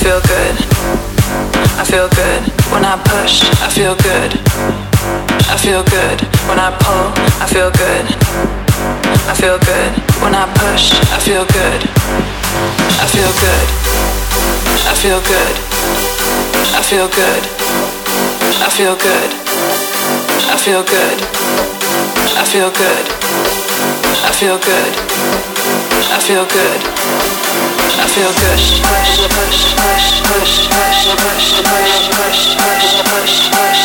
feel good. I feel good when I push. I feel good. I feel good when I pull. I feel good. I feel good when I push. I feel good. I feel good. I feel good. I feel good. I feel good. I feel good. I feel good feel good. I feel good. I feel good. Push, push, push, push, push, push, push, push, push, push, push.